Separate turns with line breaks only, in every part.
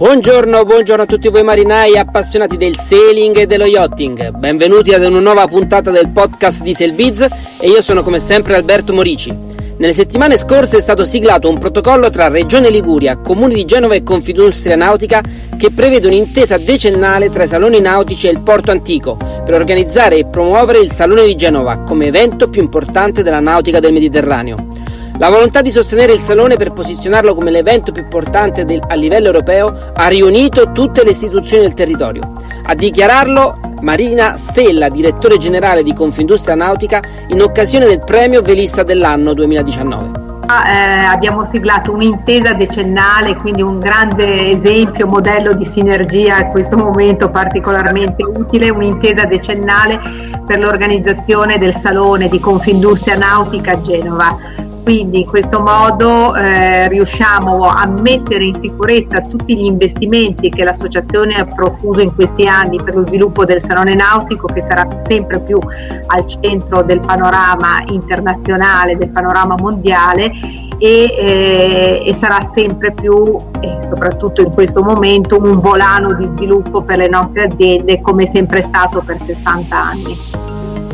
Buongiorno, buongiorno a tutti voi marinai appassionati del sailing e dello yachting. Benvenuti ad una nuova puntata del podcast di Sailbiz e io sono come sempre Alberto Morici. Nelle settimane scorse è stato siglato un protocollo tra Regione Liguria, Comuni di Genova e Confindustria Nautica che prevede un'intesa decennale tra i saloni nautici e il porto antico per organizzare e promuovere il Salone di Genova come evento più importante della nautica del Mediterraneo. La volontà di sostenere il Salone per posizionarlo come l'evento più importante del, a livello europeo ha riunito tutte le istituzioni del territorio. A dichiararlo Marina Stella, direttore generale di Confindustria Nautica, in occasione del premio Velista dell'anno 2019.
Eh, abbiamo siglato un'intesa decennale, quindi un grande esempio, modello di sinergia in questo momento particolarmente utile, un'intesa decennale per l'organizzazione del Salone di Confindustria Nautica a Genova quindi in questo modo eh, riusciamo a mettere in sicurezza tutti gli investimenti che l'associazione ha profuso in questi anni per lo sviluppo del salone nautico che sarà sempre più al centro del panorama internazionale, del panorama mondiale e, eh, e, sarà sempre più, e soprattutto in questo momento, un volano di sviluppo per le nostre aziende come è sempre stato per 60 anni.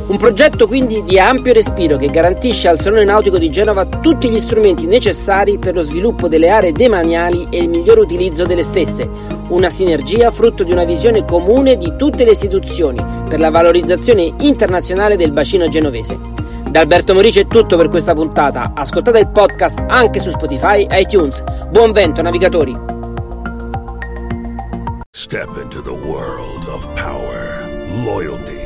Un progetto quindi di ampio respiro che garantisce al Salone Nautico di Genova tutti gli strumenti necessari per lo sviluppo delle aree demaniali e il miglior utilizzo delle stesse. Una sinergia frutto di una visione comune di tutte le istituzioni per la valorizzazione internazionale del bacino genovese. Da Alberto Morici è tutto per questa puntata. Ascoltate il podcast anche su Spotify e iTunes. Buon vento, navigatori!
Step into the world of power, loyalty.